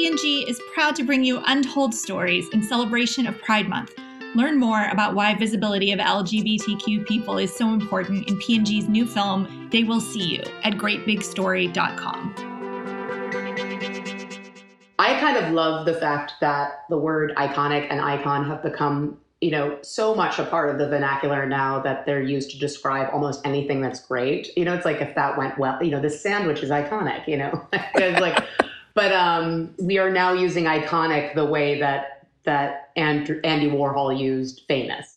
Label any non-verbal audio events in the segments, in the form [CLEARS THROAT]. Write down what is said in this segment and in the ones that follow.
P&G is proud to bring you Untold Stories in celebration of Pride Month. Learn more about why visibility of LGBTQ people is so important in P&G's new film, They Will See You, at greatbigstory.com. I kind of love the fact that the word iconic and icon have become, you know, so much a part of the vernacular now that they're used to describe almost anything that's great. You know, it's like if that went well, you know, this sandwich is iconic, you know. [LAUGHS] it's like but um, we are now using iconic the way that that Andy Warhol used famous.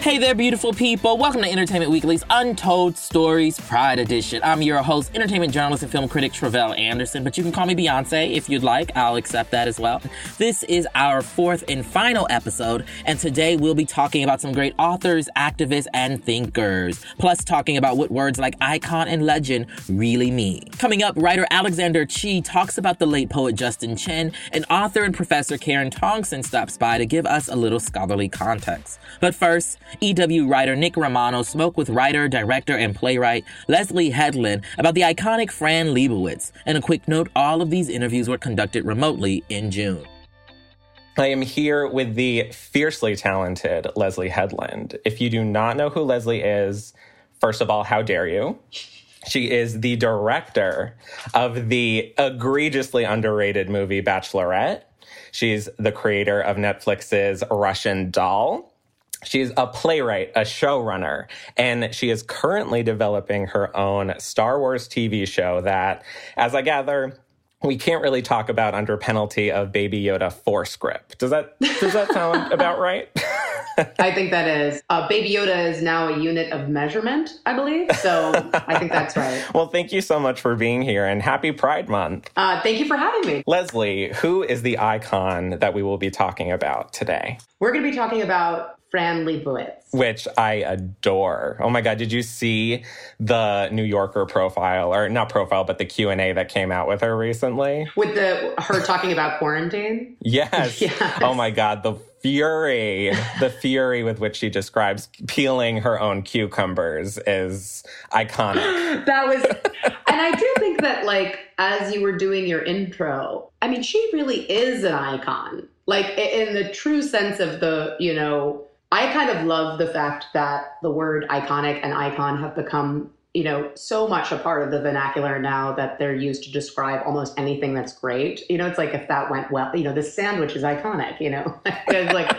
Hey there, beautiful people. Welcome to Entertainment Weekly's Untold Stories Pride Edition. I'm your host, entertainment journalist and film critic Tre'vell Anderson, but you can call me Beyonce if you'd like. I'll accept that as well. This is our fourth and final episode, and today we'll be talking about some great authors, activists, and thinkers, plus talking about what words like icon and legend really mean. Coming up, writer Alexander Chee talks about the late poet Justin Chin, and author and professor Karen Tongson stops by to give us a little scholarly context. But first, EW writer Nick Romano spoke with writer, director, and playwright Leslie Headland about the iconic Fran Lebowitz. And a quick note all of these interviews were conducted remotely in June. I am here with the fiercely talented Leslie Headland. If you do not know who Leslie is, first of all, how dare you? She is the director of the egregiously underrated movie Bachelorette. She's the creator of Netflix's Russian Doll. She's a playwright, a showrunner, and she is currently developing her own Star Wars TV show that, as I gather, we can't really talk about under penalty of Baby Yoda force grip. Does that does that sound [LAUGHS] about right? I think that is. Uh, Baby Yoda is now a unit of measurement, I believe. So I think that's right. [LAUGHS] well, thank you so much for being here and happy Pride Month. Uh, thank you for having me. Leslie, who is the icon that we will be talking about today? We're going to be talking about Fran Lebowitz. Which I adore. Oh my God, did you see the New Yorker profile, or not profile, but the Q&A that came out with her recently? With the her talking about quarantine? [LAUGHS] Yes. yes. Oh my God, the fury, the fury with which she describes peeling her own cucumbers is iconic. [GASPS] that was, and I do think that, like, as you were doing your intro, I mean, she really is an icon. Like, in the true sense of the, you know, I kind of love the fact that the word iconic and icon have become, you know, so much a part of the vernacular now that they're used to describe almost anything that's great. You know, it's like if that went well, you know, this sandwich is iconic, you know. [LAUGHS] it's like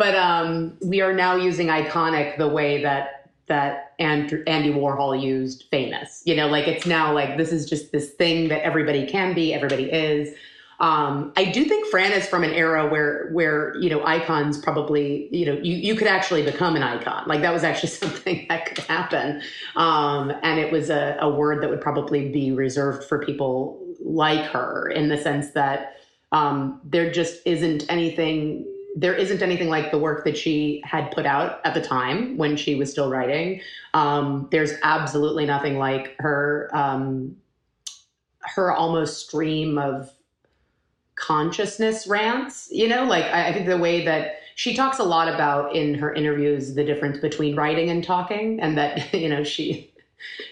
but um we are now using iconic the way that that Andy Warhol used famous. You know, like it's now like this is just this thing that everybody can be, everybody is. Um, I do think Fran is from an era where where you know icons probably you know you you could actually become an icon like that was actually [LAUGHS] something that could happen, um, and it was a, a word that would probably be reserved for people like her in the sense that um, there just isn't anything there isn't anything like the work that she had put out at the time when she was still writing. Um, there's absolutely nothing like her um, her almost stream of consciousness rants. You know, like I, I think the way that she talks a lot about in her interviews the difference between writing and talking, and that [LAUGHS] you know she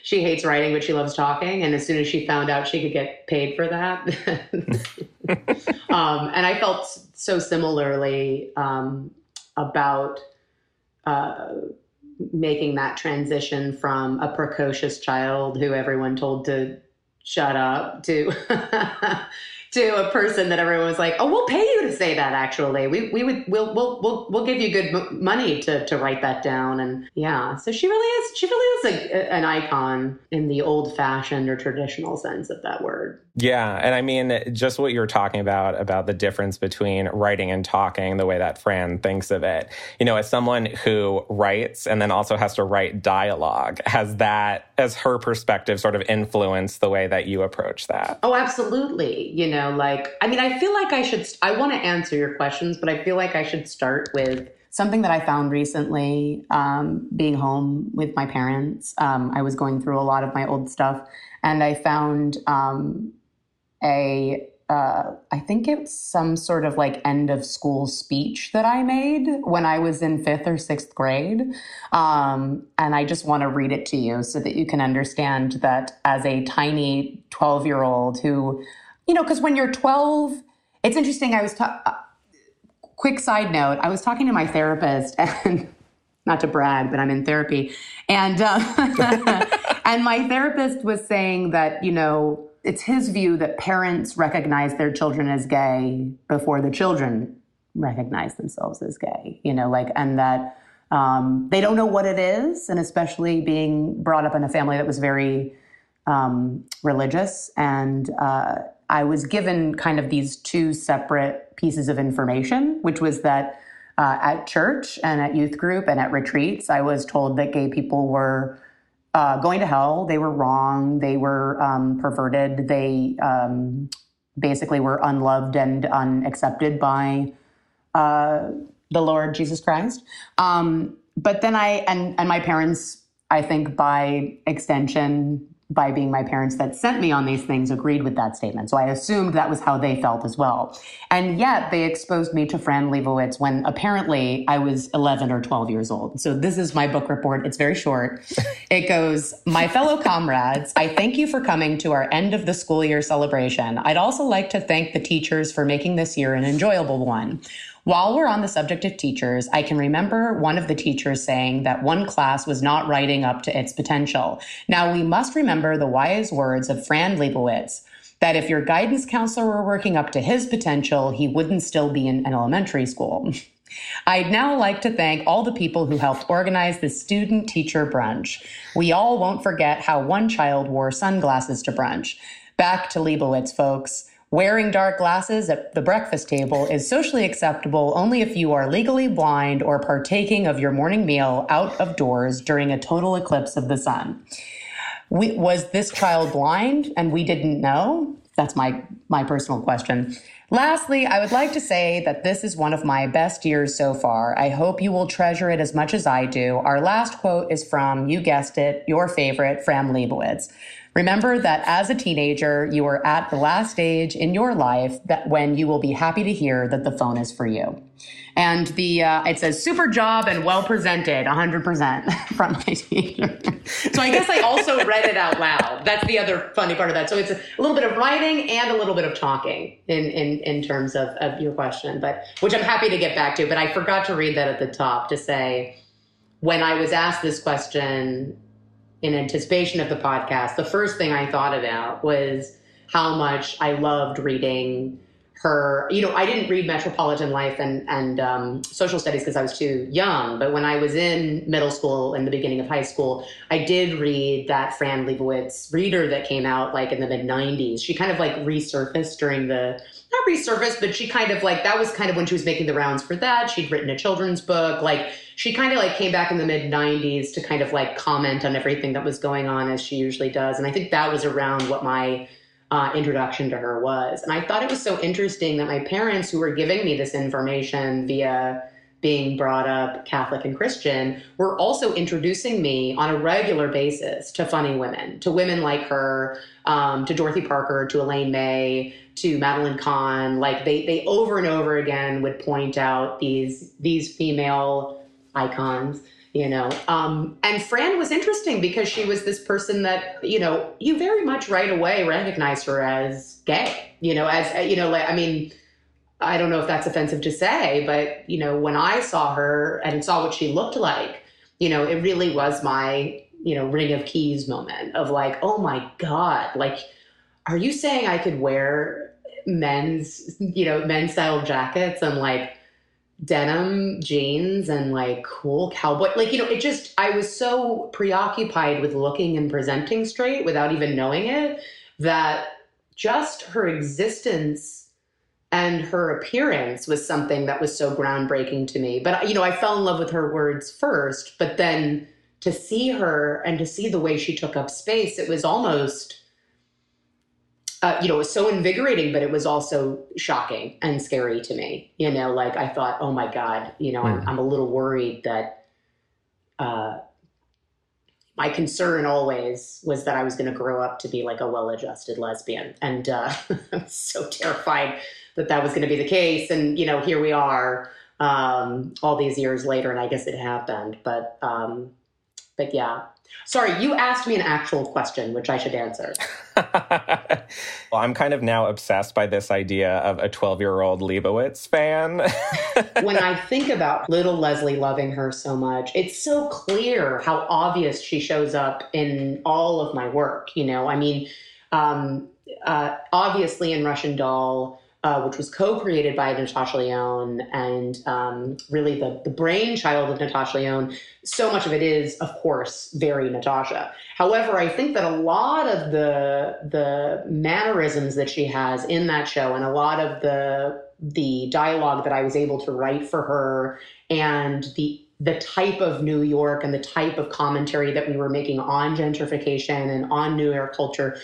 she hates writing but she loves talking and as soon as she found out she could get paid for that [LAUGHS] um, and i felt so similarly um, about uh, making that transition from a precocious child who everyone told to shut up to [LAUGHS] to a person that everyone was like, "Oh, we'll pay you to say that." Actually, we we would we'll we'll we'll, we'll give you good money to to write that down. And yeah, so she really is she really is a, an icon in the old fashioned or traditional sense of that word. Yeah, and I mean just what you were talking about about the difference between writing and talking, the way that Fran thinks of it. You know, as someone who writes and then also has to write dialogue, has that as her perspective sort of influenced the way that you approach that? Oh, absolutely. You know, like I mean, I feel like I should I want to answer your questions, but I feel like I should start with something that I found recently um, being home with my parents. Um, I was going through a lot of my old stuff and I found um, a uh, I think it's some sort of like end of school speech that I made when I was in fifth or sixth grade. Um, and I just want to read it to you so that you can understand that as a tiny 12 year old who you know, because when you're 12, it's interesting. I was, ta- uh, quick side note, I was talking to my therapist [LAUGHS] and not to brag, but I'm in therapy. And, uh, [LAUGHS] and my therapist was saying that, you know, it's his view that parents recognize their children as gay before the children recognize themselves as gay, you know, like, and that um, they don't know what it is. And especially being brought up in a family that was very um, religious. And uh, I was given kind of these two separate pieces of information, which was that uh, at church and at youth group and at retreats, I was told that gay people were uh, going to hell. They were wrong. They were um, perverted. They um, basically were unloved and unaccepted by uh, the Lord Jesus Christ. Um, but then I and and my parents, I think by extension, by being my parents that sent me on these things agreed with that statement. So I assumed that was how they felt as well. And yet they exposed me to Fran Lebowitz when apparently I was 11 or 12 years old. So this is my book report. It's very short. [LAUGHS] It goes, My fellow comrades, I thank you for coming to our end of the school year celebration. I'd also like to thank the teachers for making this year an enjoyable one. While we're on the subject of teachers, I can remember one of the teachers saying that one class was not writing up to its potential. Now, we must remember the wise words of Fran Lebowitz that if your guidance counselor were working up to his potential, he wouldn't still be in an elementary school. [LAUGHS] I'd now like to thank all the people who helped organize the student teacher brunch. We all won't forget how one child wore sunglasses to brunch. Back to Lebowitz, folks. Wearing dark glasses at the breakfast table is socially acceptable only if you are legally blind or partaking of your morning meal out of doors during a total eclipse of the sun. We, was this child blind and we didn't know? That's my, my personal question. Lastly, I would like to say that this is one of my best years so far. I hope you will treasure it as much as I do. Our last quote is from, you guessed it, your favorite, Fran Lebowitz. Remember that as a teenager, you are at the last stage in your life that when you will be happy to hear that the phone is for you. And the uh, it says super job and well presented, 100% [LAUGHS] from my teacher. so I guess I also read it out loud. That's the other funny part of that. So it's a little bit of writing and a little bit of talking in in, in terms of, of your question, but which I'm happy to get back to. But I forgot to read that at the top to say when I was asked this question in anticipation of the podcast, the first thing I thought about was how much I loved reading her. You know, I didn't read Metropolitan Life and and um, Social Studies because I was too young. But when I was in middle school and the beginning of high school, I did read that Fran Lebowitz reader that came out like in the mid '90s. She kind of like resurfaced during the not resurfaced, but she kind of like that was kind of when she was making the rounds for that. She'd written a children's book, like she kind of like came back in the mid 90s to kind of like comment on everything that was going on as she usually does. And i think that was around what my uh, introduction to her was. And i thought it was so interesting that my parents who were giving me this information via being brought up catholic and christian were also introducing me on a regular basis to funny women to women like her um, to dorothy parker to elaine may to madeline kahn like they they over and over again would point out these these female icons you know? Um, and fran was interesting because she was this person that you know you very much right away recognized her as gay you know as you know like i mean i don't know if that's offensive to say but you know when i saw her and saw what she looked like you know it really was my you know ring of keys moment of like oh my god like are you saying i could wear men's you know men's style jackets and like denim jeans and like cool cowboy like you know it just i was so preoccupied with looking and presenting straight without even knowing it that just her existence and her appearance was something that was so groundbreaking to me. But you know i fell in love with her words first but then to see her and to see the way she took up space it was almost uh, you know, it was so invigorating, but it was also shocking and scary to me. You know, like I thought, oh my God, you know, mm. I'm, hmm. I'm, a little worried that uh, my concern always was that I was going to grow up to be like a well adjusted lesbian. And uh, [LAUGHS] I was so terrified that that was going to be the case. And, you know, here we are um, all these years later, and I guess it happened. But, um, but yeah. Sorry, you asked me an actual question, which I should answer. [LAUGHS] well, I'm kind of now obsessed by this idea of a 12 year old Lebowitz fan. [LAUGHS] when I think about little Leslie loving her so much, it's so clear how obvious she shows up in all of my work. You know, I mean, um, uh, obviously in Russian Doll, uh, which was co-created by Natasha Lyonne and um, really the, the brainchild of Natasha Lyonne. So much of it is, of course, very Natasha. However, I think that a lot of the the mannerisms that she has in that show and a lot of the the dialogue that I was able to write for her and the the type of New York and the type of commentary that we were making on gentrification and on New York culture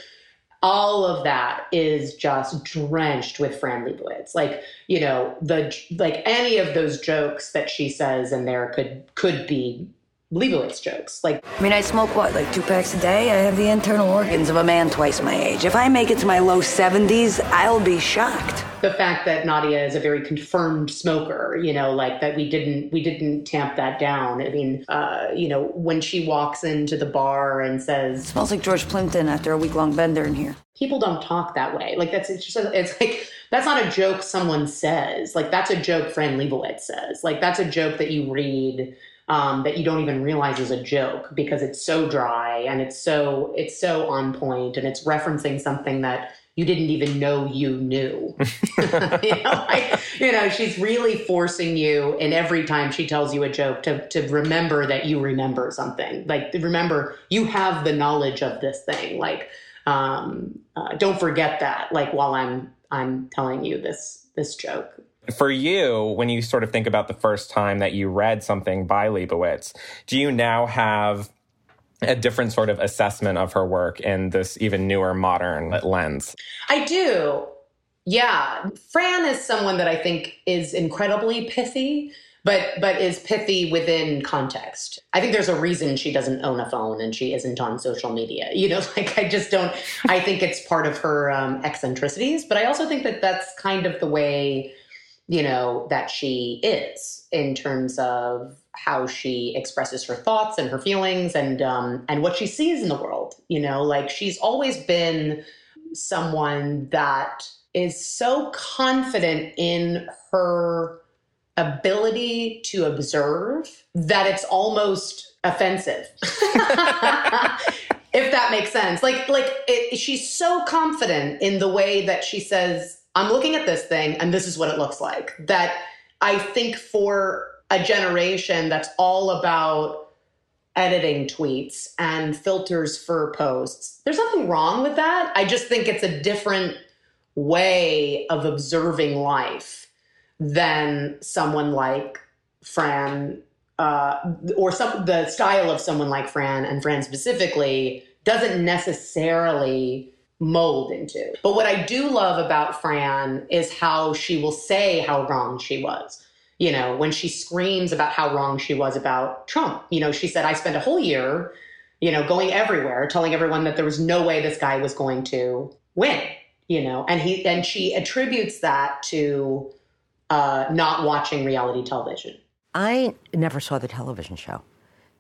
all of that is just drenched with Fran Lebowitz. Like, you know, the like any of those jokes that she says in there could could be Lebowitz jokes. Like, I mean, I smoke what, like two packs a day? I have the internal organs of a man twice my age. If I make it to my low 70s, I'll be shocked the fact that Nadia is a very confirmed smoker, you know, like that we didn't we didn't tamp that down. I mean, uh, you know, when she walks into the bar and says, "Smells like George Plimpton after a week long bender in here." People don't talk that way. Like that's it's just it's like that's not a joke someone says. Like that's a joke Fran Lebowitz says. Like that's a joke that you read um, that you don't even realize is a joke because it's so dry and it's so it's so on point and it's referencing something that you didn't even know you knew. [LAUGHS] [LAUGHS] you, know, like, you know, she's really forcing you, and every time she tells you a joke, to to remember that you remember something. Like remember you have the knowledge of this thing. Like, um, uh, don't forget that. Like while I'm I'm telling you this this joke. For you, when you sort of think about the first time that you read something by Lebowitz, do you now have a different sort of assessment of her work in this even newer modern lens. I do. Yeah. Fran is someone that I think is incredibly pithy, but but is pithy within context. I think there's a reason she doesn't own a phone and she isn't on social media. You know, [LAUGHS] like I just don't I think it's part of her um, eccentricities, but I also think that that's kind of the way you know that she is in terms of how she expresses her thoughts and her feelings and um, and what she sees in the world. You know, like she's always been someone that is so confident in her ability to observe that it's almost offensive. [LAUGHS] if that makes sense. Like like it, she's so confident in the way that she says, "I'm looking at this thing and this is what it looks like." That I think for a generation that's all about editing tweets and filters for posts. There's nothing wrong with that. I just think it's a different way of observing life than someone like Fran uh, or some the style of someone like Fran and Fran specifically doesn't necessarily mold into. But what I do love about Fran is how she will say how wrong she was you know, when she screams about how wrong she was about Trump. You know, she said, I spent a whole year, you know, going everywhere, telling everyone that there was no way this guy was going to win, you know, and he, and she attributes that to uh, not watching reality television. I never saw the television show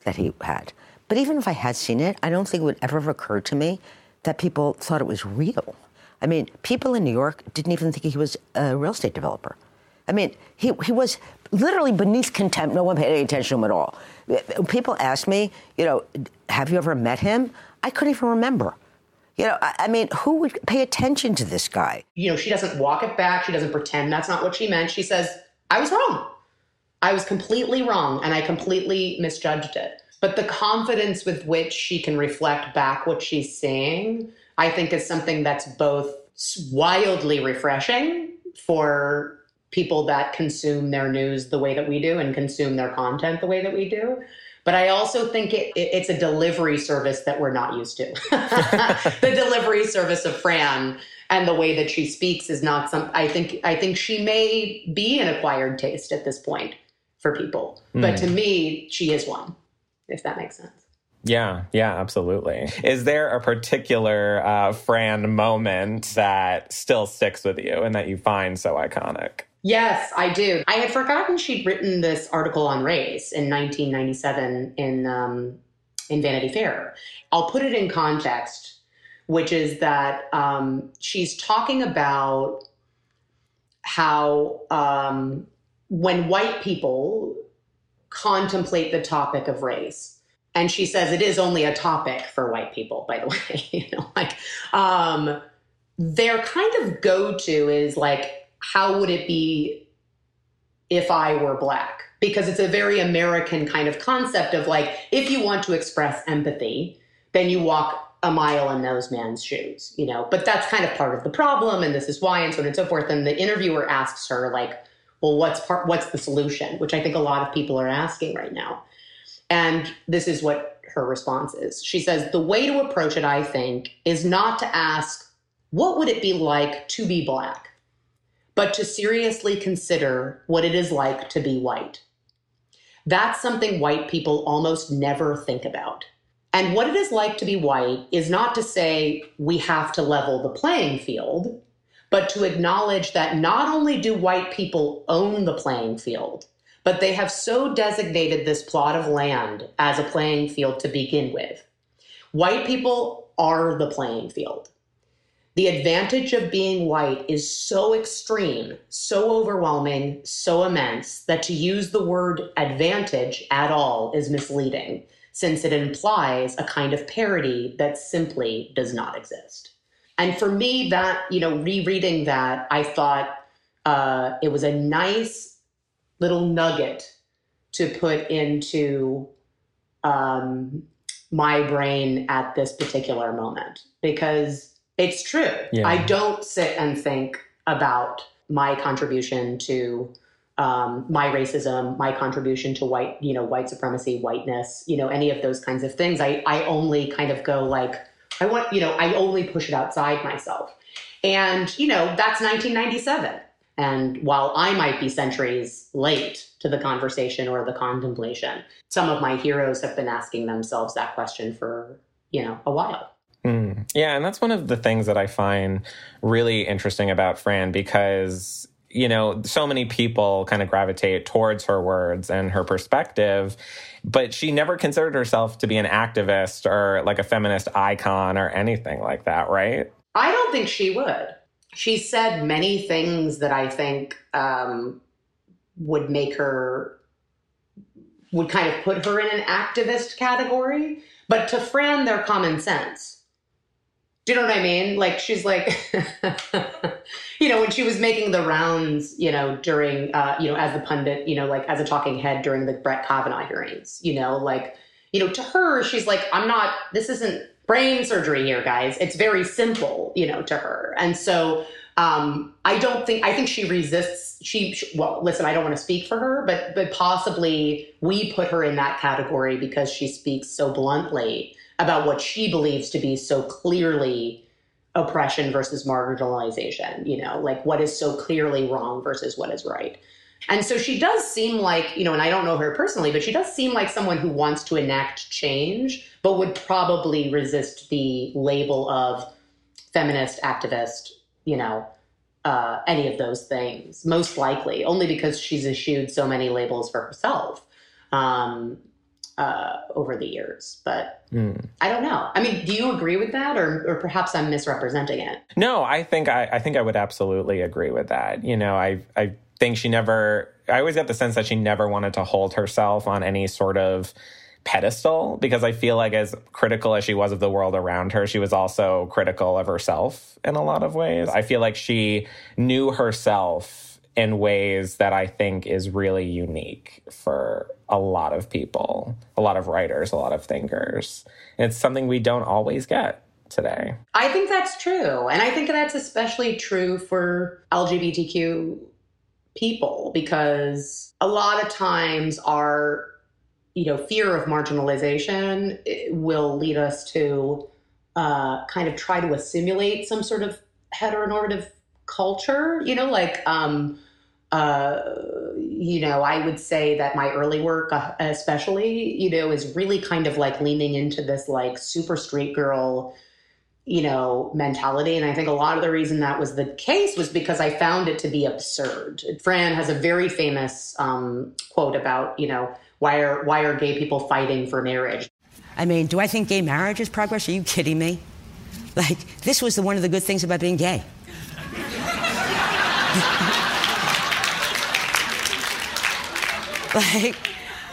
that he had. But even if I had seen it, I don't think it would ever have occurred to me that people thought it was real. I mean, people in New York didn't even think he was a real estate developer. I mean, he, he was literally beneath contempt. No one paid any attention to him at all. People asked me, you know, have you ever met him? I couldn't even remember. You know, I, I, mean, who would pay attention to this guy? You know, she doesn't walk it back. She doesn't pretend that's not what she meant. She says, I was wrong. I was completely wrong and I completely misjudged it. But the confidence with which she can reflect back what she's seeing, I think is something that's both wildly refreshing for people that consume their news the way that we do and consume their content the way that we do. But I also think it, it, it's a delivery service that we're not used to. [LAUGHS] the delivery service of Fran and the way that she speaks is not some. I think I think she may be an acquired taste at this point for people, mm. but to me, she is one. If that makes sense. Yeah, yeah, absolutely. Is there a particular uh, Fran moment that still sticks with you and that you find so iconic? Yes, I do. I had forgotten she'd written this article on race in 1997 in um, in Vanity Fair. I'll put it in context, which is that um, she's talking about how um, when white people contemplate the topic of race, and she says it is only a topic for white people, by the [LAUGHS] way, you know, like um, their kind of go to is like, how would it be if I were black? Because it's a very American kind of concept of like, if you want to express empathy, then you walk a mile in those man's shoes, you know. But that's kind of part of the problem, and this is why, and so on and so forth. And the interviewer asks her, like, well, what's part what's the solution? Which I think a lot of people are asking right now. And this is what her response is. She says, the way to approach it, I think, is not to ask, what would it be like to be black? But to seriously consider what it is like to be white. That's something white people almost never think about. And what it is like to be white is not to say we have to level the playing field, but to acknowledge that not only do white people own the playing field, but they have so designated this plot of land as a playing field to begin with. White people are the playing field. The advantage of being white is so extreme, so overwhelming, so immense that to use the word advantage at all is misleading since it implies a kind of parity that simply does not exist. And for me, that, you know, rereading that, I thought uh, it was a nice little nugget to put into um, my brain at this particular moment because it's true. Yeah. I don't sit and think about my contribution to um, my racism, my contribution to white, you know, white supremacy, whiteness, you know, any of those kinds of things. I, I only kind of go like, I want, you know, I only push it outside myself. And, you know, that's 1997. And while I might be centuries late to the conversation or the contemplation, some of my heroes have been asking themselves that question for, you know, a while. Mm. Yeah, and that's one of the things that I find really interesting about Fran because you know, so many people kind of gravitate towards her words and her perspective, but she never considered herself to be an activist or like a feminist icon or anything like that, right? I don't think she would. She said many things that I think um, would make her, would kind of put her in an activist category, but to Fran, they're common sense. Do you know what I mean? Like she's like, [LAUGHS] you know, when she was making the rounds, you know, during, uh, you know, as the pundit, you know, like as a talking head during the Brett Kavanaugh hearings, you know, like, you know, to her, she's like, I'm not, this isn't brain surgery here, guys. It's very simple, you know, to her. And so um, I don't think, I think she resists, she, she, well, listen, I don't want to speak for her, but, but possibly we put her in that category because she speaks so bluntly about what she believes to be so clearly oppression versus marginalization, you know, like what is so clearly wrong versus what is right. And so she does seem like, you know, and I don't know her personally, but she does seem like someone who wants to enact change, but would probably resist the label of feminist, activist, you know, uh, any of those things, most likely, only because she's eschewed so many labels for herself. Um, uh, over the years. But mm. I don't know. I mean, do you agree with that, or, or perhaps I'm misrepresenting it? No, I think I, I think I would absolutely agree with that. You know, I I think she never. I always get the sense that she never wanted to hold herself on any sort of pedestal because I feel like as critical as she was of the world around her, she was also critical of herself in a lot of ways. I feel like she knew herself in ways that I think is really unique for a lot of people, a lot of writers, a lot of thinkers. And it's something we don't always get today. I think that's true. And I think that's especially true for LGBTQ people because a lot of times our you know fear of marginalization will lead us to uh, kind of try to assimilate some sort of heteronormative culture you know like um, uh, you know, I would say that my early work, uh, especially, you know, is really kind of like leaning into this like super straight girl, you know, mentality. And I think a lot of the reason that was the case was because I found it to be absurd. Fran has a very famous um, quote about, you know, why are why are gay people fighting for marriage? I mean, do I think gay marriage is progress? Are you kidding me? Like, this was the, one of the good things about being gay. [LAUGHS] like,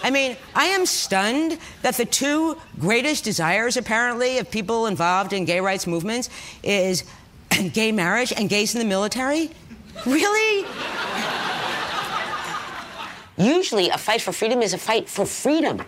I mean, I am stunned that the two greatest desires, apparently, of people involved in gay rights movements is [CLEARS THROAT] gay marriage and gays in the military. Really? Usually, a fight for freedom is a fight for freedom.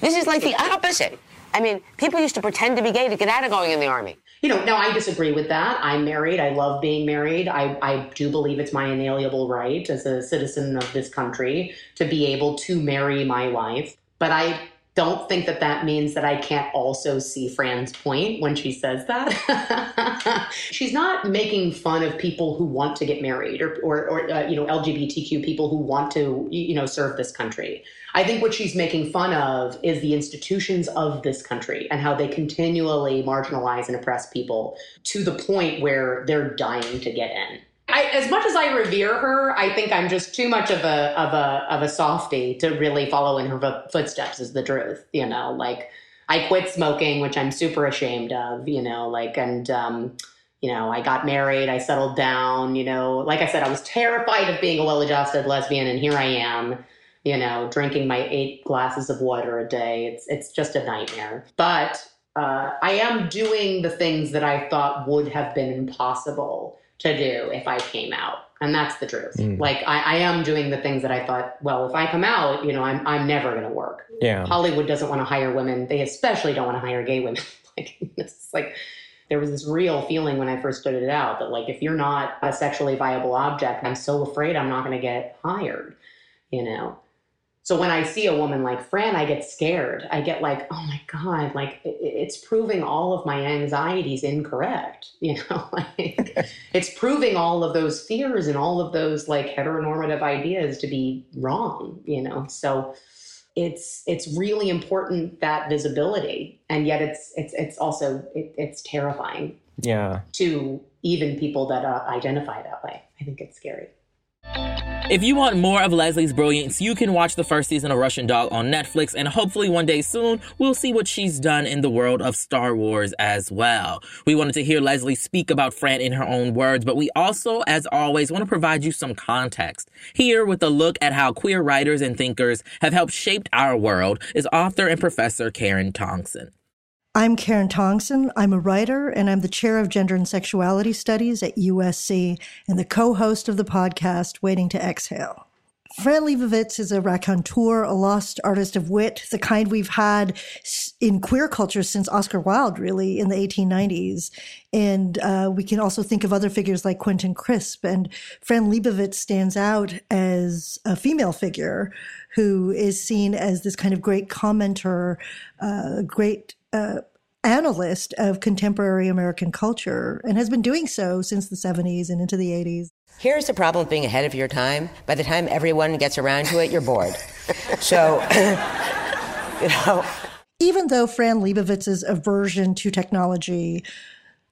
This is like the opposite. I mean, people used to pretend to be gay to get out of going in the army. You know, no, I disagree with that. I'm married. I love being married. I, I do believe it's my inalienable right as a citizen of this country to be able to marry my wife. But I don't think that that means that I can't also see Fran's point when she says that. [LAUGHS] She's not making fun of people who want to get married or, or, or uh, you know, LGBTQ people who want to, you know, serve this country. I think what she's making fun of is the institutions of this country and how they continually marginalize and oppress people to the point where they're dying to get in. I, as much as I revere her, I think I'm just too much of a of a of a softy to really follow in her footsteps. Is the truth, you know? Like I quit smoking, which I'm super ashamed of, you know. Like and um, you know, I got married, I settled down, you know. Like I said, I was terrified of being a well-adjusted lesbian, and here I am you know, drinking my eight glasses of water a day. It's it's just a nightmare. But uh, I am doing the things that I thought would have been impossible to do if I came out. And that's the truth. Mm. Like I, I, am doing the things that I thought, well, if I come out, you know, I'm I'm never gonna work. Yeah. Hollywood doesn't want to hire women. They especially don't want to hire gay women. [LAUGHS] like it's like there was this real feeling when I first put it out that like if you're not a sexually viable object, I'm so afraid I'm not gonna get hired, you know. So when I see a woman like Fran, I get scared. I get like, oh my God, like it's proving all of my anxieties incorrect. [LAUGHS] You know, like [LAUGHS] it's proving all of those fears and all of those like heteronormative ideas to be wrong, you know? So it's it's really important that visibility and yet it's it's it's also it, it's terrifying yeah to even people that uh, identify that way i think it's scary if you want more of Leslie's brilliance, you can watch the first season of Russian Doll on Netflix, and hopefully one day soon, we'll see what she's done in the world of Star Wars as well. We wanted to hear Leslie speak about Fran in her own words, but we also, as always, want to provide you some context. Here, with a look at how queer writers and thinkers have helped shape our world, is author and professor Karen Tongson. I'm Karen Tongson. I'm a writer and I'm the chair of gender and sexuality studies at USC and the co-host of the podcast Waiting to Exhale. Fran Lebowitz is a raconteur, a lost artist of wit, the kind we've had in queer culture since Oscar Wilde, really, in the 1890s. And uh, we can also think of other figures like Quentin Crisp. And Fran Lebowitz stands out as a female figure who is seen as this kind of great commenter, uh, great uh, analyst of contemporary American culture and has been doing so since the 70s and into the 80s. Here's the problem with being ahead of your time. By the time everyone gets around to it, you're bored. so, [LAUGHS] you know. Even though Fran Lebowitz's aversion to technology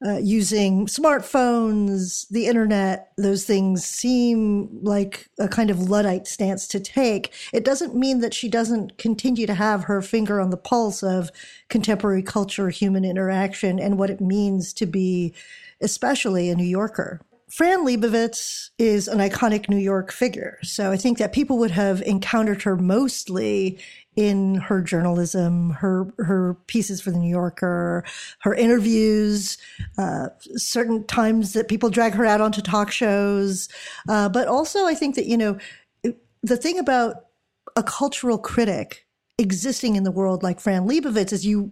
uh, using smartphones, the internet, those things seem like a kind of Luddite stance to take. It doesn't mean that she doesn't continue to have her finger on the pulse of contemporary culture, human interaction, and what it means to be, especially a New Yorker. Fran Lebowitz is an iconic New York figure. So I think that people would have encountered her mostly in her journalism, her her pieces for the New Yorker, her interviews, uh, certain times that people drag her out onto talk shows. Uh, but also, I think that you know the thing about a cultural critic existing in the world like Fran Lebowitz is you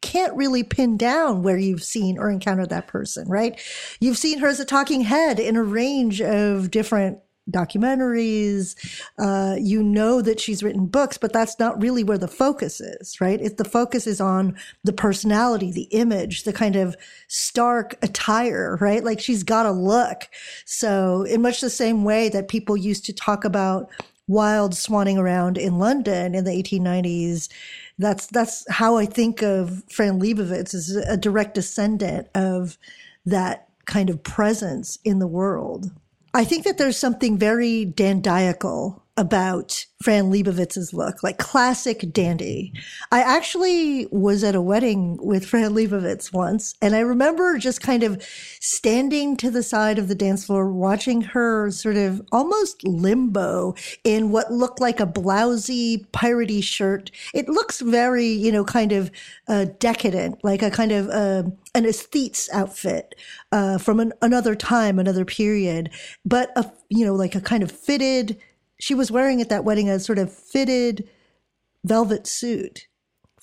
can't really pin down where you've seen or encountered that person, right? You've seen her as a talking head in a range of different documentaries. Uh, you know that she's written books, but that's not really where the focus is, right? It, the focus is on the personality, the image, the kind of stark attire, right? Like she's got a look. So in much the same way that people used to talk about Wilde swanning around in London in the 1890s, that's that's how I think of Fran Lebowitz as a direct descendant of that kind of presence in the world. I think that there's something very dandiacal about Fran Lebowitz's look, like classic dandy. I actually was at a wedding with Fran Lebowitz once, and I remember just kind of standing to the side of the dance floor, watching her sort of almost limbo in what looked like a blousy, piratey shirt. It looks very, you know, kind of uh, decadent, like a kind of uh, an aesthete's outfit uh, from an, another time, another period, but a, you know, like a kind of fitted she was wearing at that wedding a sort of fitted velvet suit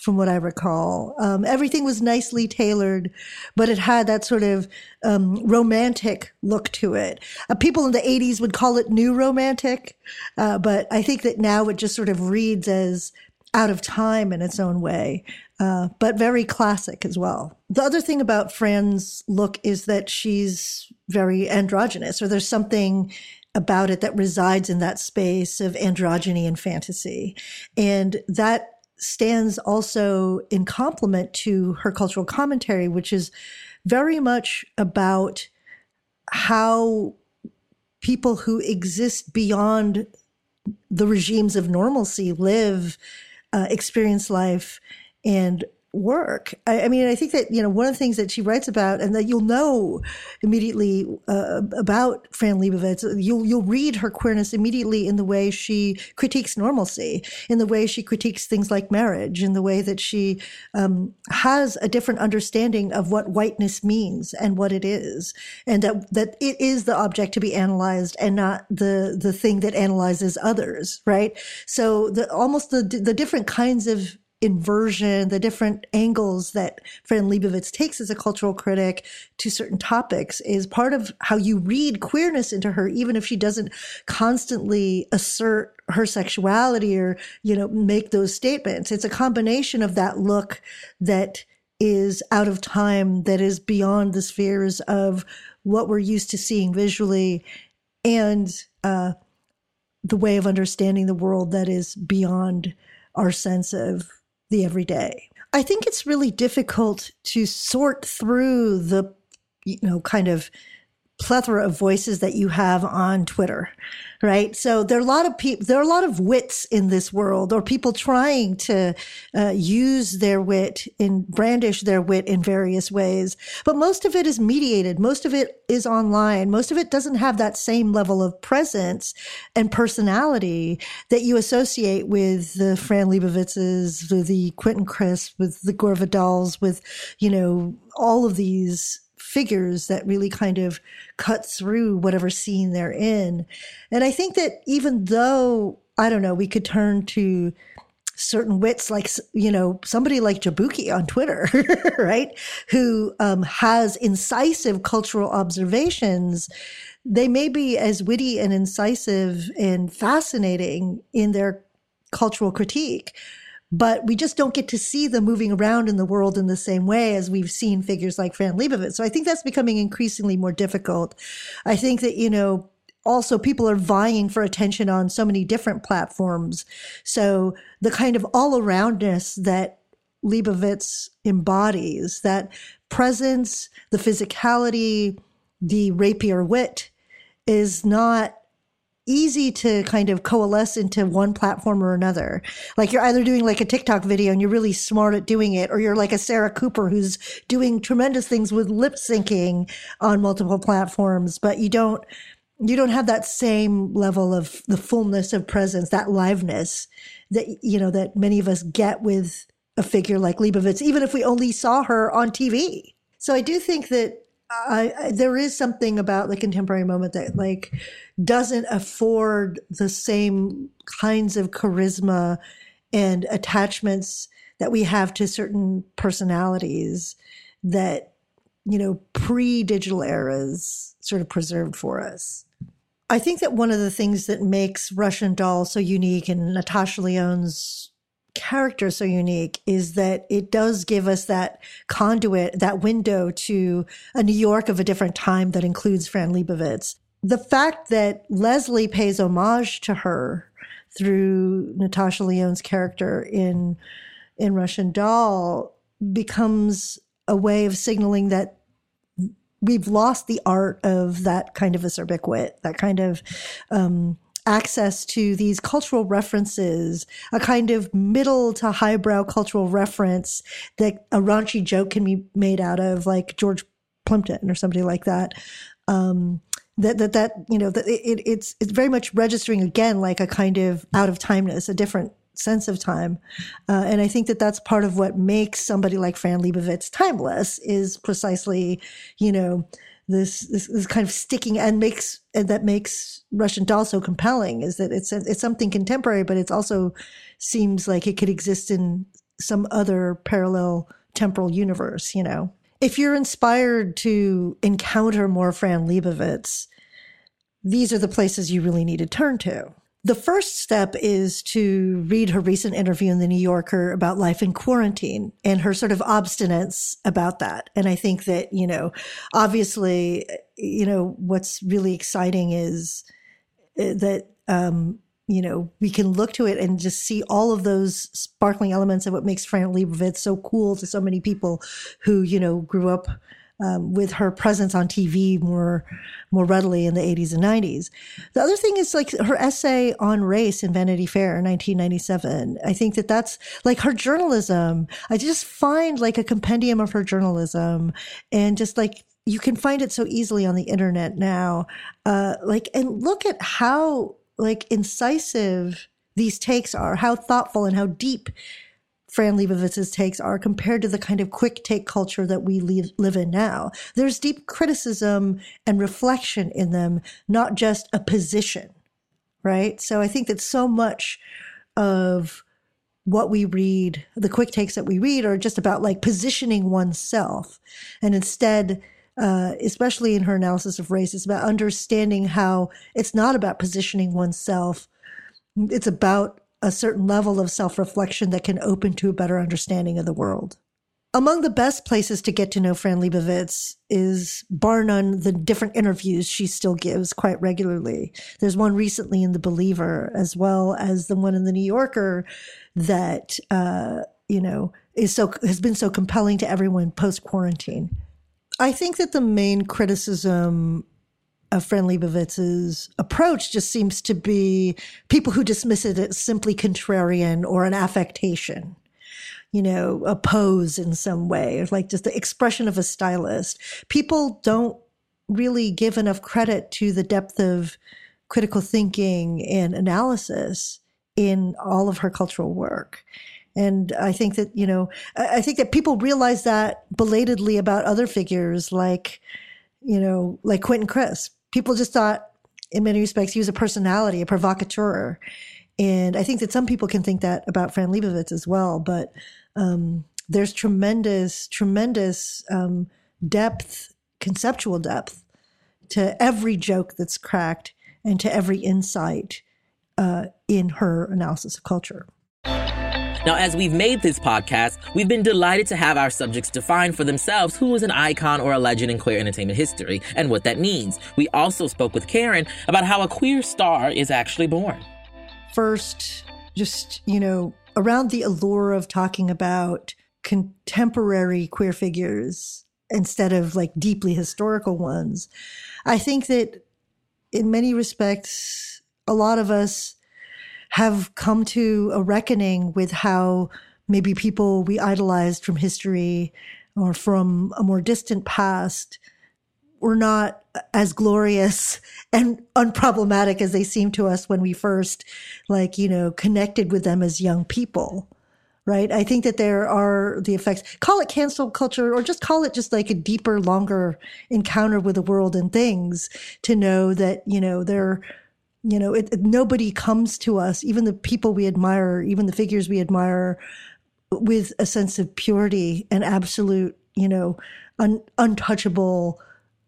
from what I recall. Um, everything was nicely tailored, but it had that sort of um, romantic look to it. Uh, people in the 80s would call it new romantic, uh, but I think that now it just sort of reads as out of time in its own way, uh, but very classic as well. The other thing about Fran's look is that she's very androgynous, or there's something about it that resides in that space of androgyny and fantasy. And that stands also in complement to her cultural commentary, which is very much about how people who exist beyond the regimes of normalcy live, uh, experience life, and work. I, I, mean, I think that, you know, one of the things that she writes about and that you'll know immediately uh, about Fran Lebowitz, you'll, you'll read her queerness immediately in the way she critiques normalcy, in the way she critiques things like marriage, in the way that she um, has a different understanding of what whiteness means and what it is, and that, that it is the object to be analyzed and not the, the thing that analyzes others, right? So the, almost the, the different kinds of inversion, the different angles that Fran Lebowitz takes as a cultural critic to certain topics is part of how you read queerness into her, even if she doesn't constantly assert her sexuality or, you know, make those statements. It's a combination of that look that is out of time, that is beyond the spheres of what we're used to seeing visually and, uh, the way of understanding the world that is beyond our sense of the everyday. I think it's really difficult to sort through the, you know, kind of plethora of voices that you have on Twitter, right? So there are a lot of people, there are a lot of wits in this world or people trying to uh, use their wit and brandish their wit in various ways. But most of it is mediated. Most of it is online. Most of it doesn't have that same level of presence and personality that you associate with the Fran Lebowitzes, with the Quentin Crisp, with the Gore Vidals, with, you know, all of these figures that really kind of cut through whatever scene they're in. And I think that even though, I don't know, we could turn to certain wits like you know somebody like Jaboukie on Twitter, [LAUGHS] right, who um, has incisive cultural observations. They may be as witty and incisive and fascinating in their cultural critique, but we just don't get to see them moving around in the world in the same way as we've seen figures like Fran Lebowitz. So I think that's becoming increasingly more difficult. I think that, you know, also people are vying for attention on so many different platforms. So the kind of all aroundness that Lebowitz embodies, that presence, the physicality, the rapier wit is not easy to kind of coalesce into one platform or another. Like you're either doing like a TikTok video and you're really smart at doing it, or you're like a Sarah Cooper who's doing tremendous things with lip syncing on multiple platforms, but you don't you don't have that same level of the fullness of presence, that liveness that you know that many of us get with a figure like Lebowitz, even if we only saw her on TV. So I do think that I, I, there is something about the contemporary moment that like doesn't afford the same kinds of charisma and attachments that we have to certain personalities that you know pre-digital eras sort of preserved for us. I think that one of the things that makes russian doll so unique and natasha lyonne's character so unique is that it does give us that conduit, that window to a New York of a different time that includes Fran Lebowitz. The fact that Leslie pays homage to her through Natasha Lyonne's character in in Russian Doll becomes a way of signaling that we've lost the art of that kind of acerbic wit, that kind of um, access to these cultural references, a kind of middle to highbrow cultural reference that a raunchy joke can be made out of, like George Plimpton or somebody like that. Um, that that that you know that it, it's it's very much registering again like a kind of out of timeness, a different sense of time, uh, and I think that that's part of what makes somebody like Fran Lebowitz timeless is precisely, you know, this, this, this kind of sticking and makes and that makes Russian Doll so compelling is that it's it's something contemporary, but it also seems like it could exist in some other parallel temporal universe, you know if you're inspired to encounter more Fran Lebowitz, these are the places you really need to turn to. The first step is to read her recent interview in the New Yorker about life in quarantine and her sort of obstinance about that. And I think that, you know, obviously, you know, what's really exciting is uh, that um, you know, we can look to it and just see all of those sparkling elements of what makes Fran Lebowitz so cool to so many people who, you know, grew up um, with her presence on TV more, more readily in the 80s and 90s. The other thing is like her essay on race in Vanity Fair in 1997. I think that that's like her journalism. I just find like a compendium of her journalism and just like you can find it so easily on the internet now. Uh, like, and look at how like incisive these takes are, how thoughtful and how deep Fran Lebowitz's takes are compared to the kind of quick take culture that we live, live in now. There's deep criticism and reflection in them, not just a position, right? So I think that so much of what we read, the quick takes that we read, are just about like positioning oneself. And instead, uh, especially in her analysis of race, it's about understanding how it's not about positioning oneself. It's about a certain level of self reflection that can open to a better understanding of the world. Among the best places to get to know Fran Lebowitz is, bar none, the different interviews she still gives quite regularly. There's one recently in The Believer, as well as the one in The New Yorker that, uh, you know, is so, has been so compelling to everyone post quarantine. I think that the main criticism of Fran Lebowitz's approach just seems to be people who dismiss it as simply contrarian or an affectation, you know, a pose in some way, like just the expression of a stylist. People don't really give enough credit to the depth of critical thinking and analysis in all of her cultural work. And I think that, you know, I think that people realize that belatedly about other figures like, you know, like Quentin Crisp. People just thought, in many respects, he was a personality, a provocateur. And I think that some people can think that about Fran Lebowitz as well. But um, there's tremendous, tremendous um, depth, conceptual depth to every joke that's cracked and to every insight uh, in her analysis of culture. Now, as we've made this podcast, we've been delighted to have our subjects define for themselves who is an icon or a legend in queer entertainment history and what that means. We also spoke with Karen about how a queer star is actually born. First, just, you know, around the allure of talking about contemporary queer figures instead of like deeply historical ones, I think that in many respects, a lot of us have come to a reckoning with how maybe people we idolized from history or from a more distant past were not as glorious [LAUGHS] and unproblematic as they seemed to us when we first like you know connected with them as young people right? I think that there are the effects. Call it cancel culture or just call it just like a deeper longer encounter with the world and things to know that you know there you know, it, it, nobody comes to us, even the people we admire, even the figures we admire, with a sense of purity and absolute, you know, un, untouchable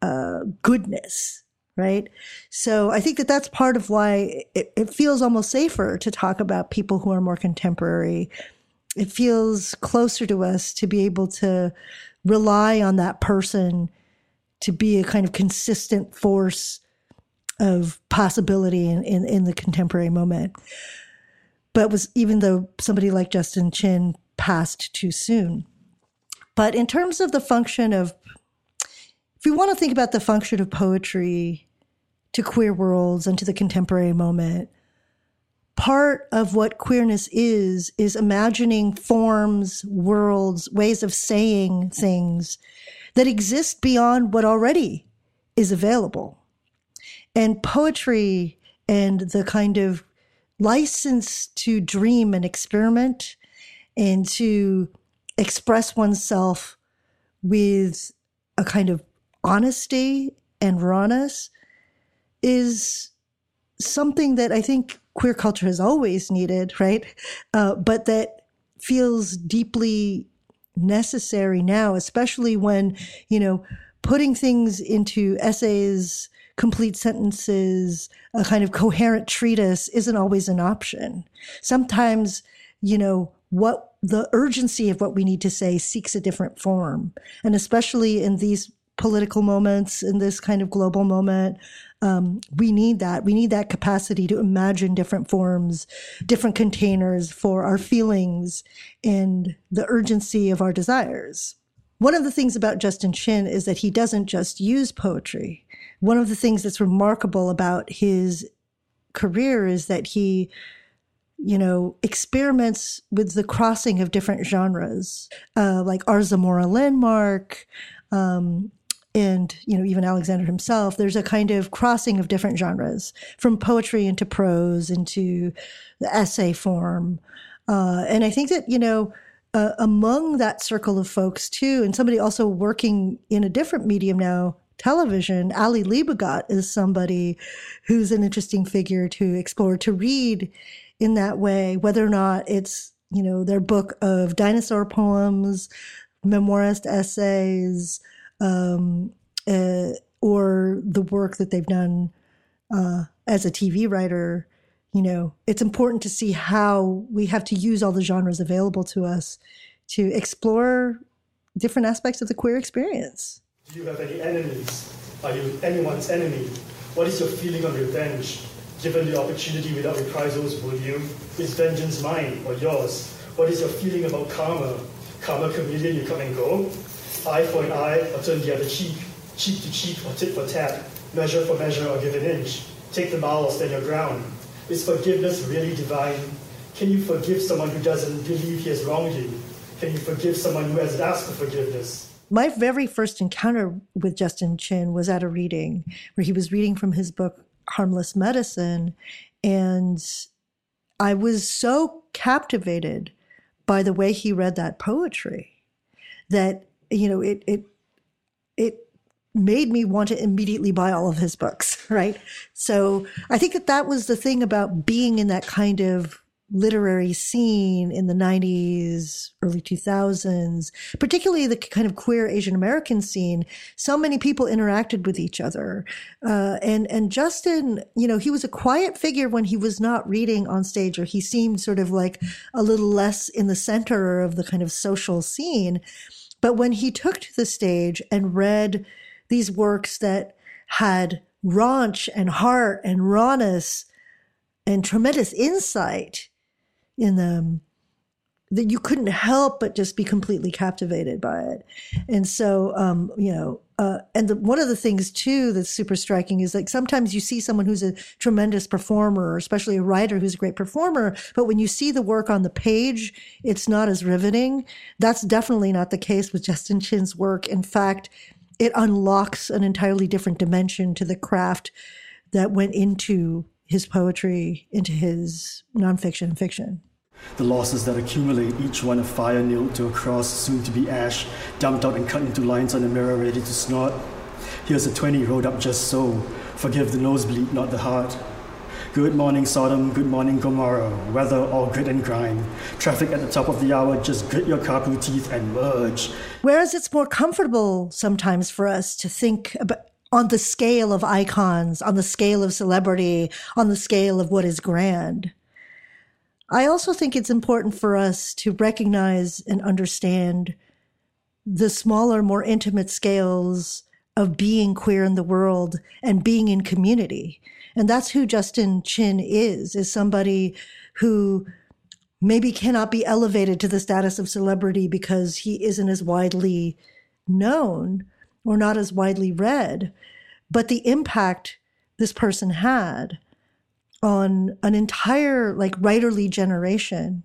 uh, goodness, right? So I think that that's part of why it, it feels almost safer to talk about people who are more contemporary. It feels closer to us to be able to rely on that person to be a kind of consistent force of possibility in, in, in the contemporary moment. But was even though somebody like Justin Chin passed too soon. But in terms of the function of, if we want to think about the function of poetry to queer worlds and to the contemporary moment. Part of what queerness is, is imagining forms, worlds, ways of saying things that exist beyond what already is available. And poetry and the kind of license to dream and experiment and to express oneself with a kind of honesty and rawness is something that I think queer culture has always needed, right? Uh, but that feels deeply necessary now, especially when, you know, putting things into essays, complete sentences, a kind of coherent treatise isn't always an option. Sometimes, you know, what the urgency of what we need to say seeks a different form. And especially in these political moments, in this kind of global moment, um, we need that. We need that capacity to imagine different forms, different containers for our feelings and the urgency of our desires. One of the things about Justin Chin is that he doesn't just use poetry. One of the things that's remarkable about his career is that he you know, experiments with the crossing of different genres, uh, like R. Zamora Linmark, um, and you know even Alexander himself. There's a kind of crossing of different genres, from poetry into prose into the essay form, uh, and I think that you know. Uh, among that circle of folks too, and somebody also working in a different medium now, television, Ali Liebegott is somebody who's an interesting figure to explore, to read in that way, whether or not it's, you know, their book of dinosaur poems, memoirist essays, um, uh, or the work that they've done uh, as a TV writer. You know, it's important to see how we have to use all the genres available to us to explore different aspects of the queer experience. Do you have any enemies? Are you anyone's enemy? What is your feeling of revenge? Given the opportunity without reprisals, will you? Is vengeance mine or yours? What is your feeling about karma? Karma chameleon, you come and go. Eye for an eye or turn the other cheek. Cheek to cheek or tit for tat. Measure for measure or give an inch. Take the mile or stand your ground. Is forgiveness really divine? Can you forgive someone who doesn't believe he has wronged you? Can you forgive someone who hasn't asked for forgiveness? My very first encounter with Justin Chin was at a reading where he was reading from his book harmless medicine. And I was so captivated by the way he read that poetry that, you know, it, it, it made me want to immediately buy all of his books, [LAUGHS] right? So I think that that was the thing about being in that kind of literary scene in the 90s, early 2000s, particularly the kind of queer Asian American scene, so many people interacted with each other. Uh, and, and Justin, you know, he was a quiet figure when he was not reading on stage, or he seemed sort of like a little less in the center of the kind of social scene. But when he took to the stage and read these works that had raunch and heart and rawness and tremendous insight, in them that you couldn't help but just be completely captivated by it. And so, um, you know, uh, and the, one of the things too that's super striking is like sometimes you see someone who's a tremendous performer, especially a writer who's a great performer, but when you see the work on the page, it's not as riveting. That's definitely not the case with Justin Chin's work. In fact, it unlocks an entirely different dimension to the craft that went into his poetry into his nonfiction and fiction. The losses that accumulate, each one a fire nailed to a cross, soon to be ash, dumped out and cut into lines on a mirror ready to snort. Here's a 20 rolled up just so. Forgive the nosebleed, not the heart. Good morning, Sodom. Good morning, Gomorrah. Weather all grit and grind. Traffic at the top of the hour, just grit your carpoo teeth and merge. Whereas it's more comfortable sometimes for us to think about on the scale of icons, on the scale of celebrity, on the scale of what is grand. I also think it's important for us to recognize and understand the smaller, more intimate scales of being queer in the world and being in community. And that's who Justin Chin is, is somebody who maybe cannot be elevated to the status of celebrity because he isn't as widely known or not as widely read, but the impact this person had on an entire like writerly generation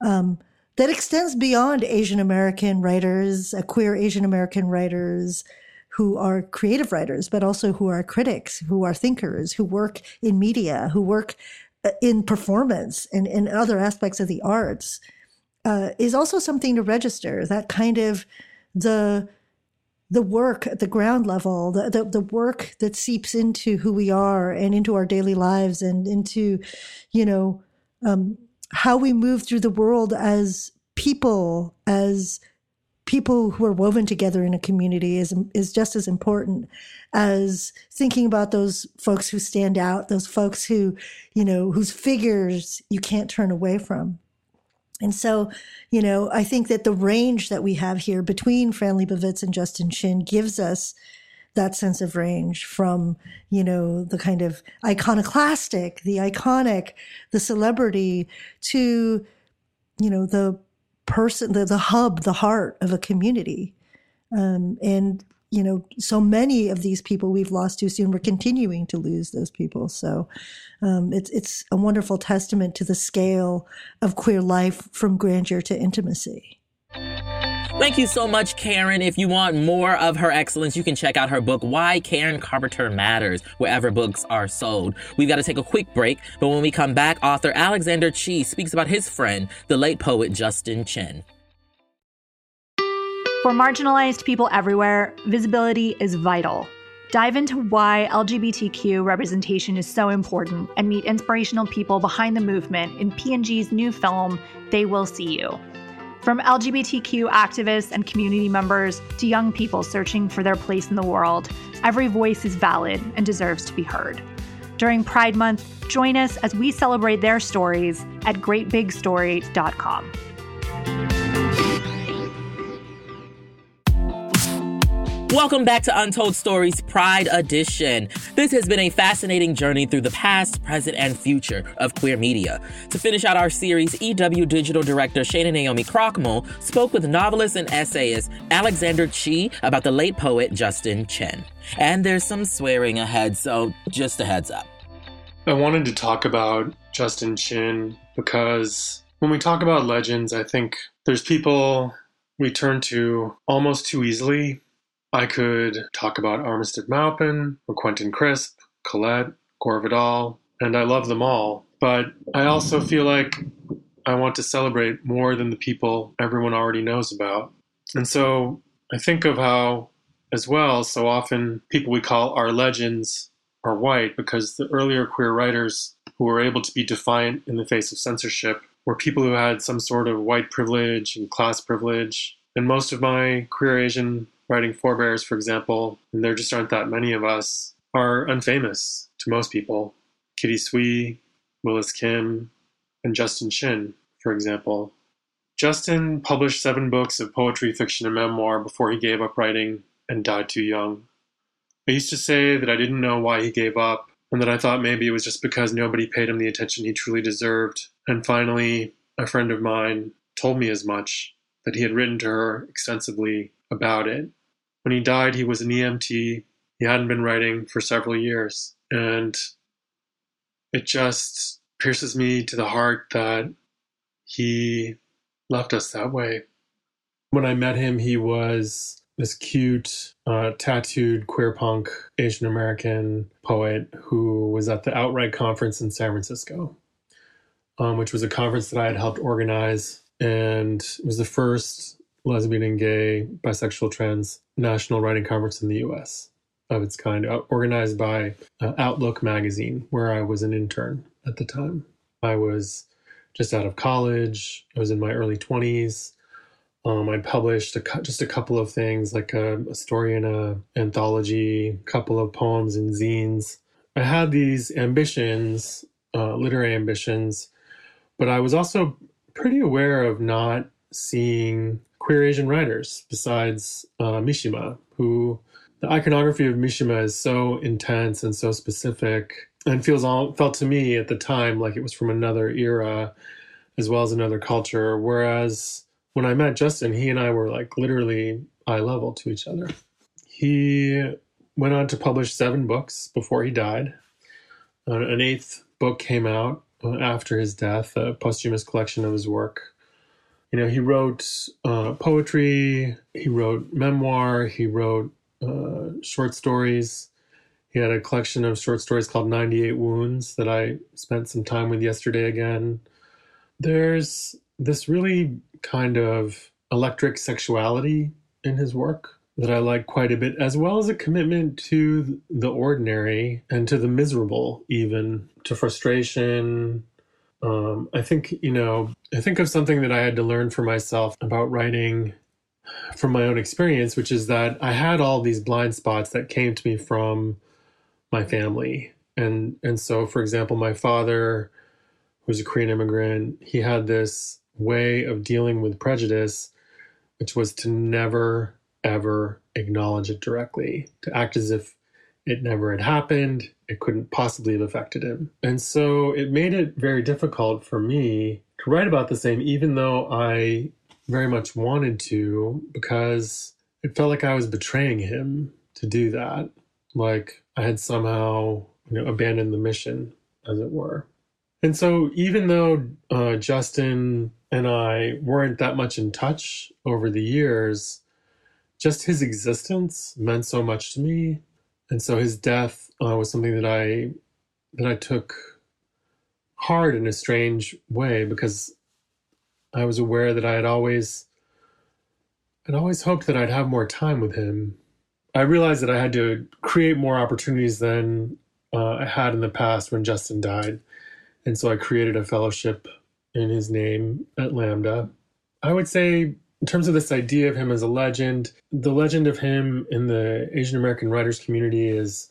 um, that extends beyond Asian American writers, uh, queer Asian American writers who are creative writers, but also who are critics, who are thinkers, who work in media, who work uh, in performance and in other aspects of the arts, uh, is also something to register. That kind of the the work at the ground level, the, the, the work that seeps into who we are and into our daily lives and into, you know, um, how we move through the world as people, as people who are woven together in a community is is just as important as thinking about those folks who stand out, those folks who, you know, whose figures you can't turn away from. And so, you know, I think that the range that we have here between Fran Lebowitz and Justin Chin gives us that sense of range from, you know, the kind of iconoclastic, the iconic, the celebrity to, you know, the person, the, the hub, the heart of a community. Um, and you know, so many of these people we've lost too soon. We're continuing to lose those people. So um, it's it's a wonderful testament to the scale of queer life from grandeur to intimacy. Thank you so much, Karen. If you want more of her excellence, you can check out her book, Why Karen Carpenter Matters, wherever books are sold. We've got to take a quick break, but when we come back, author Alexander Chee speaks about his friend, the late poet Justin Chin. For marginalized people everywhere, visibility is vital. Dive into why LGBTQ representation is so important and meet inspirational people behind the movement in P&G's new film, They Will See You. From LGBTQ activists and community members to young people searching for their place in the world, every voice is valid and deserves to be heard. During Pride Month, join us as we celebrate their stories at greatbigstory.com. Welcome back to Untold Stories Pride Edition. This has been a fascinating journey through the past, present, and future of queer media. To finish out our series, EW Digital Director Shana Naomi Krochmal spoke with novelist and essayist Alexander Chee about the late poet Justin Chin. And there's some swearing ahead, so just a heads up. I wanted to talk about Justin Chin because when we talk about legends, I think there's people we turn to almost too easily I could talk about Armistead Maupin or Quentin Crisp, Colette, Gore Vidal, and I love them all. But I also feel like I want to celebrate more than the people everyone already knows about. And so I think of how, as well, so often people we call our legends are white because the earlier queer writers who were able to be defiant in the face of censorship were people who had some sort of white privilege and class privilege. And most of my queer Asian writing forebears, for example, and there just aren't that many of us, are unfamous to most people. Kitty Tsui, Willyce Kim, and Justin Chin, for example. Justin published seven books of poetry, fiction, and memoir before he gave up writing and died too young. I used to say that I didn't know why he gave up, and that I thought maybe it was just because nobody paid him the attention he truly deserved. And finally, a friend of mine told me as much that he had written to her extensively about it. When he died, he was an EMT. He hadn't been writing for several years. And it just pierces me to the heart that he left us that way. When I met him, he was this cute, uh, tattooed queer punk Asian American poet who was at the OutWrite Conference in San Francisco, um, which was a conference that I had helped organize. And it was the first lesbian and gay, bisexual, trans national writing conference in the US of its kind, uh, organized by uh, Outlook magazine, where I was an intern at the time. I was just out of college, I was in my early 20s. Um, I published a, just a couple of things, like a, a story in an anthology, a couple of poems and zines. I had these ambitions, uh, literary ambitions, but I was also pretty aware of not seeing queer Asian writers besides uh, Mishima, who the iconography of Mishima is so intense and so specific and feels all felt to me at the time like it was from another era as well as another culture. Whereas when I met Justin, he and I were like literally eye level to each other. He went on to publish seven books before he died. uh, an eighth book came out after his death, a posthumous collection of his work. You know, he wrote uh, poetry, he wrote memoir, he wrote uh, short stories. He had a collection of short stories called 98 Wounds that I spent some time with yesterday again. There's this really kind of electric sexuality in his work that I like quite a bit, as well as a commitment to the ordinary and to the miserable, even to frustration. Um, I think, you know, I think of something that I had to learn for myself about writing from my own experience, which is that I had all these blind spots that came to me from my family. And and so for example, my father was a Korean immigrant, he had this way of dealing with prejudice, which was to never ever acknowledge it directly, to act as if it never had happened, it couldn't possibly have affected him. And so it made it very difficult for me to write about the same, even though I very much wanted to, because it felt like I was betraying him to do that. Like I had somehow, you know, abandoned the mission, as it were. And so even though uh, Justin and I weren't that much in touch over the years, just his existence meant so much to me, and so his death uh, was something that I that I took hard in a strange way because I was aware that I had always I'd always hoped that I'd have more time with him. I realized that I had to create more opportunities than uh, I had in the past when Justin died, and so I created a fellowship in his name at Lambda. I would say in terms of this idea of him as a legend, the legend of him in the Asian American writers community is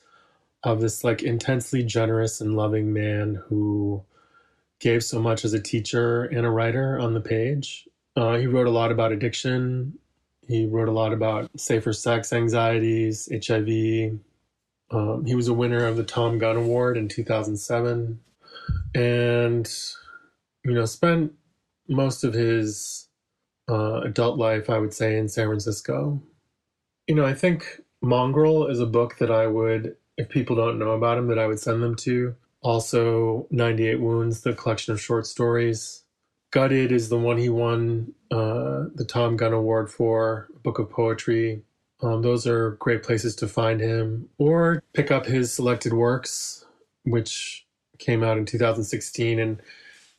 of this like intensely generous and loving man who gave so much as a teacher and a writer on the page. Uh, he wrote a lot about addiction. He wrote a lot about safer sex anxieties, HIV. Um, he was a winner of the Thom Gunn Award in 2007, and you know spent most of his uh, adult life, I would say, in San Francisco. You know, I think Mongrel is a book that I would, if people don't know about him, that I would send them to. Also, 98 Wounds, the collection of short stories. Gutted is the one he won uh, the Thom Gunn Award for, book of poetry. Um, those are great places to find him or pick up his selected works, which came out in 2016. And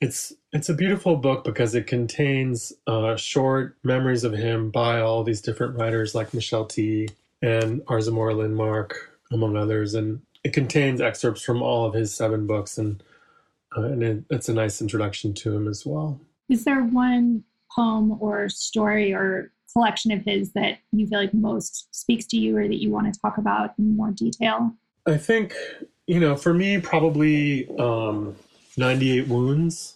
it's it's a beautiful book because it contains uh, short memories of him by all these different writers like Michelle Tea and R. Zamora Linmark, among others, and it contains excerpts from all of his seven books, and uh, and it, it's a nice introduction to him as well. Is there one poem or story or collection of his that you feel like most speaks to you, or that you want to talk about in more detail? I think you know, for me, probably. Um, 98 Wounds.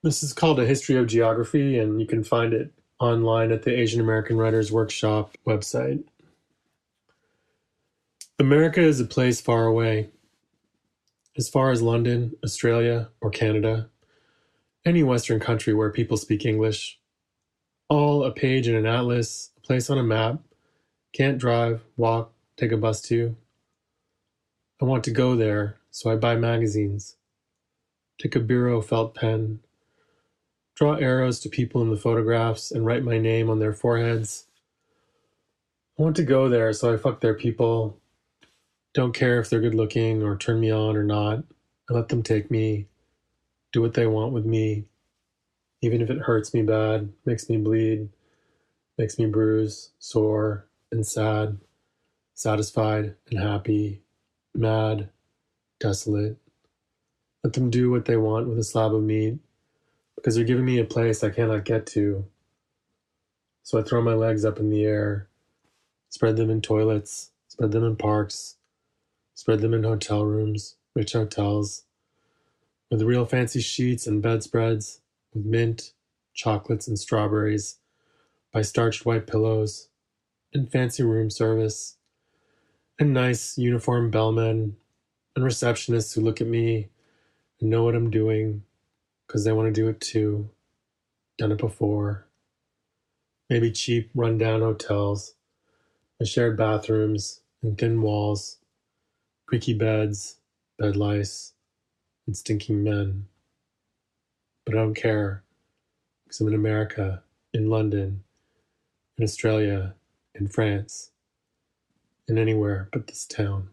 This is called A History of Geography, and you can find it online at the Asian American Writers Workshop website. America is a place far away, as far as London, Australia, or Canada, any Western country where people speak English. All a page in an atlas, a place on a map, can't drive, walk, take a bus to. I want to go there, so I buy magazines. Take a bureau felt pen. Draw arrows to people in the photographs and write my name on their foreheads. I want to go there, so I fuck their people. Don't care if they're good looking or turn me on or not. I let them take me, do what they want with me, even if it hurts me bad, makes me bleed, makes me bruise, sore, and sad, satisfied and happy, mad, desolate, let them do what they want with a slab of meat, because you're giving me a place I cannot get to. So I throw my legs up in the air, spread them in toilets, spread them in parks, spread them in hotel rooms, rich hotels, with real fancy sheets and bedspreads, with mint, chocolates, and strawberries, by starched white pillows, and fancy room service, and nice uniformed bellmen, and receptionists who look at me and know what I'm doing because they want to do it too. Done it before. Maybe cheap, rundown hotels, with shared bathrooms and thin walls, creaky beds, bed lice, and stinking men. But I don't care because I'm in America, in London, in Australia, in France, in anywhere but this town.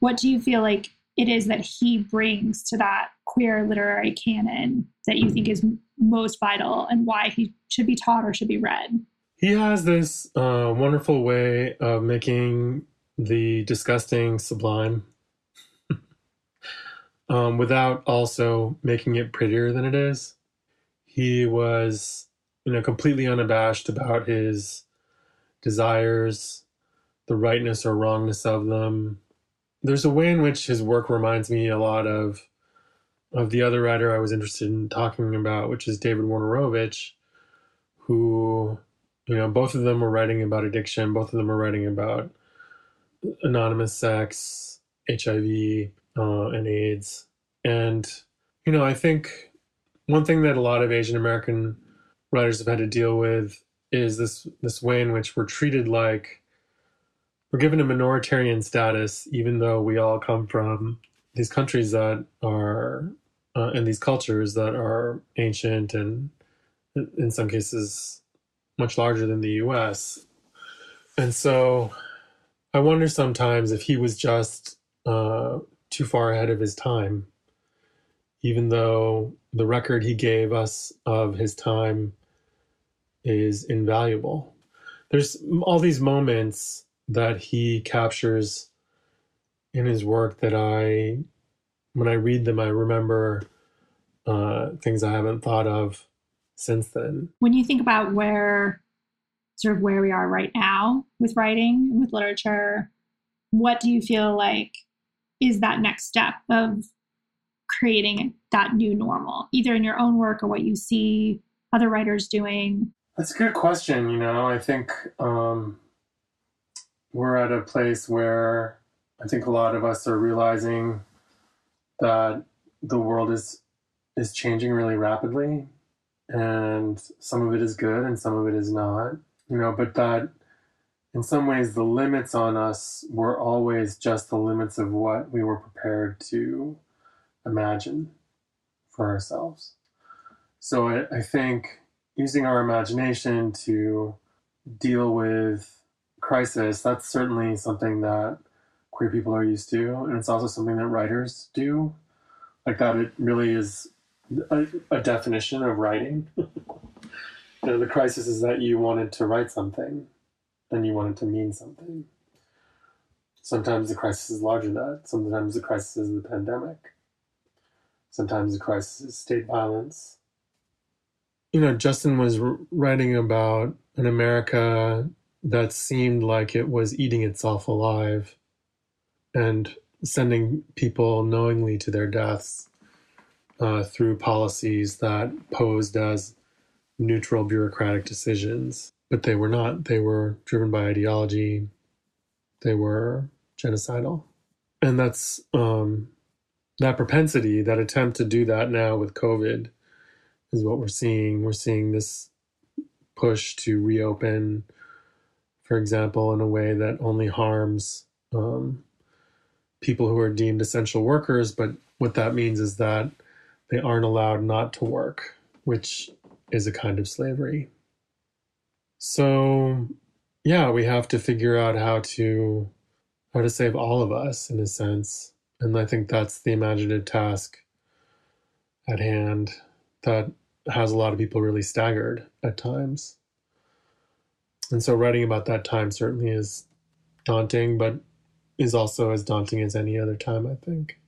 What do you feel like it is that he brings to that queer literary canon that you think is most vital and why he should be taught or should be read? He has this uh, wonderful way of making the disgusting sublime [LAUGHS] um, without also making it prettier than it is. He was, you know, completely unabashed about his desires, the rightness or wrongness of them. There's a way in which his work reminds me a lot of of the other writer I was interested in talking about, which is David Wojnarowicz, who, you know, both of them were writing about addiction, both of them were writing about anonymous sex, HIV, uh, and AIDS. And, you know, I think one thing that a lot of Asian American writers have had to deal with is this this way in which we're treated like we're given a minoritarian status, even though we all come from these countries that are uh, and these cultures that are ancient and in some cases much larger than the U.S. And so I wonder sometimes if he was just uh, too far ahead of his time, even though the record he gave us of his time is invaluable. There's all these moments that he captures in his work that I, when I read them, I remember uh, things I haven't thought of since then. When you think about where sort of where we are right now with writing and with literature, what do you feel like is that next step of creating that new normal, either in your own work or what you see other writers doing? That's a good question. You know, I think um, we're at a place where I think a lot of us are realizing that the world is is changing really rapidly, and some of it is good and some of it is not you know, but that in some ways the limits on us were always just the limits of what we were prepared to imagine for ourselves. So I, I think using our imagination to deal with crisis, that's certainly something that queer people are used to. And it's also something that writers do. Like that, it really is a, a definition of writing. [LAUGHS] you know, the crisis is that you wanted to write something and you wanted to mean something. Sometimes the crisis is larger than that. Sometimes the crisis is the pandemic. Sometimes the crisis is state violence. You know, Justin was writing about an America that seemed like it was eating itself alive and sending people knowingly to their deaths uh, through policies that posed as neutral bureaucratic decisions, but they were not. They were driven by ideology. They were genocidal, and that's um, that propensity, that attempt to do that now with COVID, is what we're seeing. We're seeing this push to reopen, for example, in a way that only harms um, people who are deemed essential workers. But what that means is that they aren't allowed not to work, which is a kind of slavery. So, yeah, we have to figure out how to how to save all of us in a sense. And I think that's the imaginative task at hand that has a lot of people really staggered at times. And so writing about that time certainly is daunting, but is also as daunting as any other time, I think.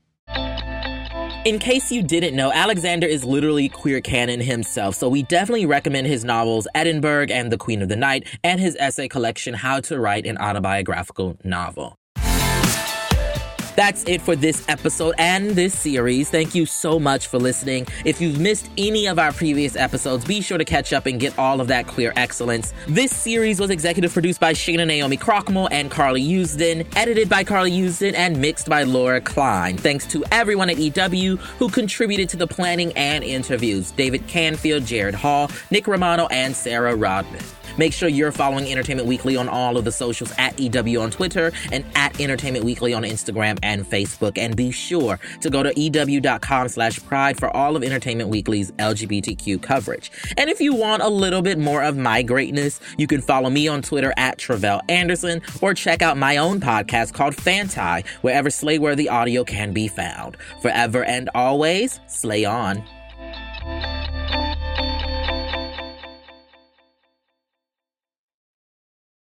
In case you didn't know, Alexander is literally queer canon himself, so we definitely recommend his novels Edinburgh and The Queen of the Night, and his essay collection How to Write an Autobiographical Novel. That's it for this episode and this series. Thank you so much for listening. If you've missed any of our previous episodes, be sure to catch up and get all of that queer excellence. This series was executive produced by Shana Naomi Krochmal and Carly Usdin, edited by Carly Usdin, and mixed by Laura Klein. Thanks to everyone at EW who contributed to the planning and interviews David Canfield, Jared Hall, Nick Romano, and Sarah Rodman. Make sure you're following Entertainment Weekly on all of the socials at EW on Twitter and at Entertainment Weekly on Instagram and Facebook. And be sure to go to EW.com slash pride for all of Entertainment Weekly's LGBTQ coverage. And if you want a little bit more of my greatness, you can follow me on Twitter at Tre'vell Anderson or check out my own podcast called Fanti, wherever Slayworthy audio can be found. Forever and always, slay on.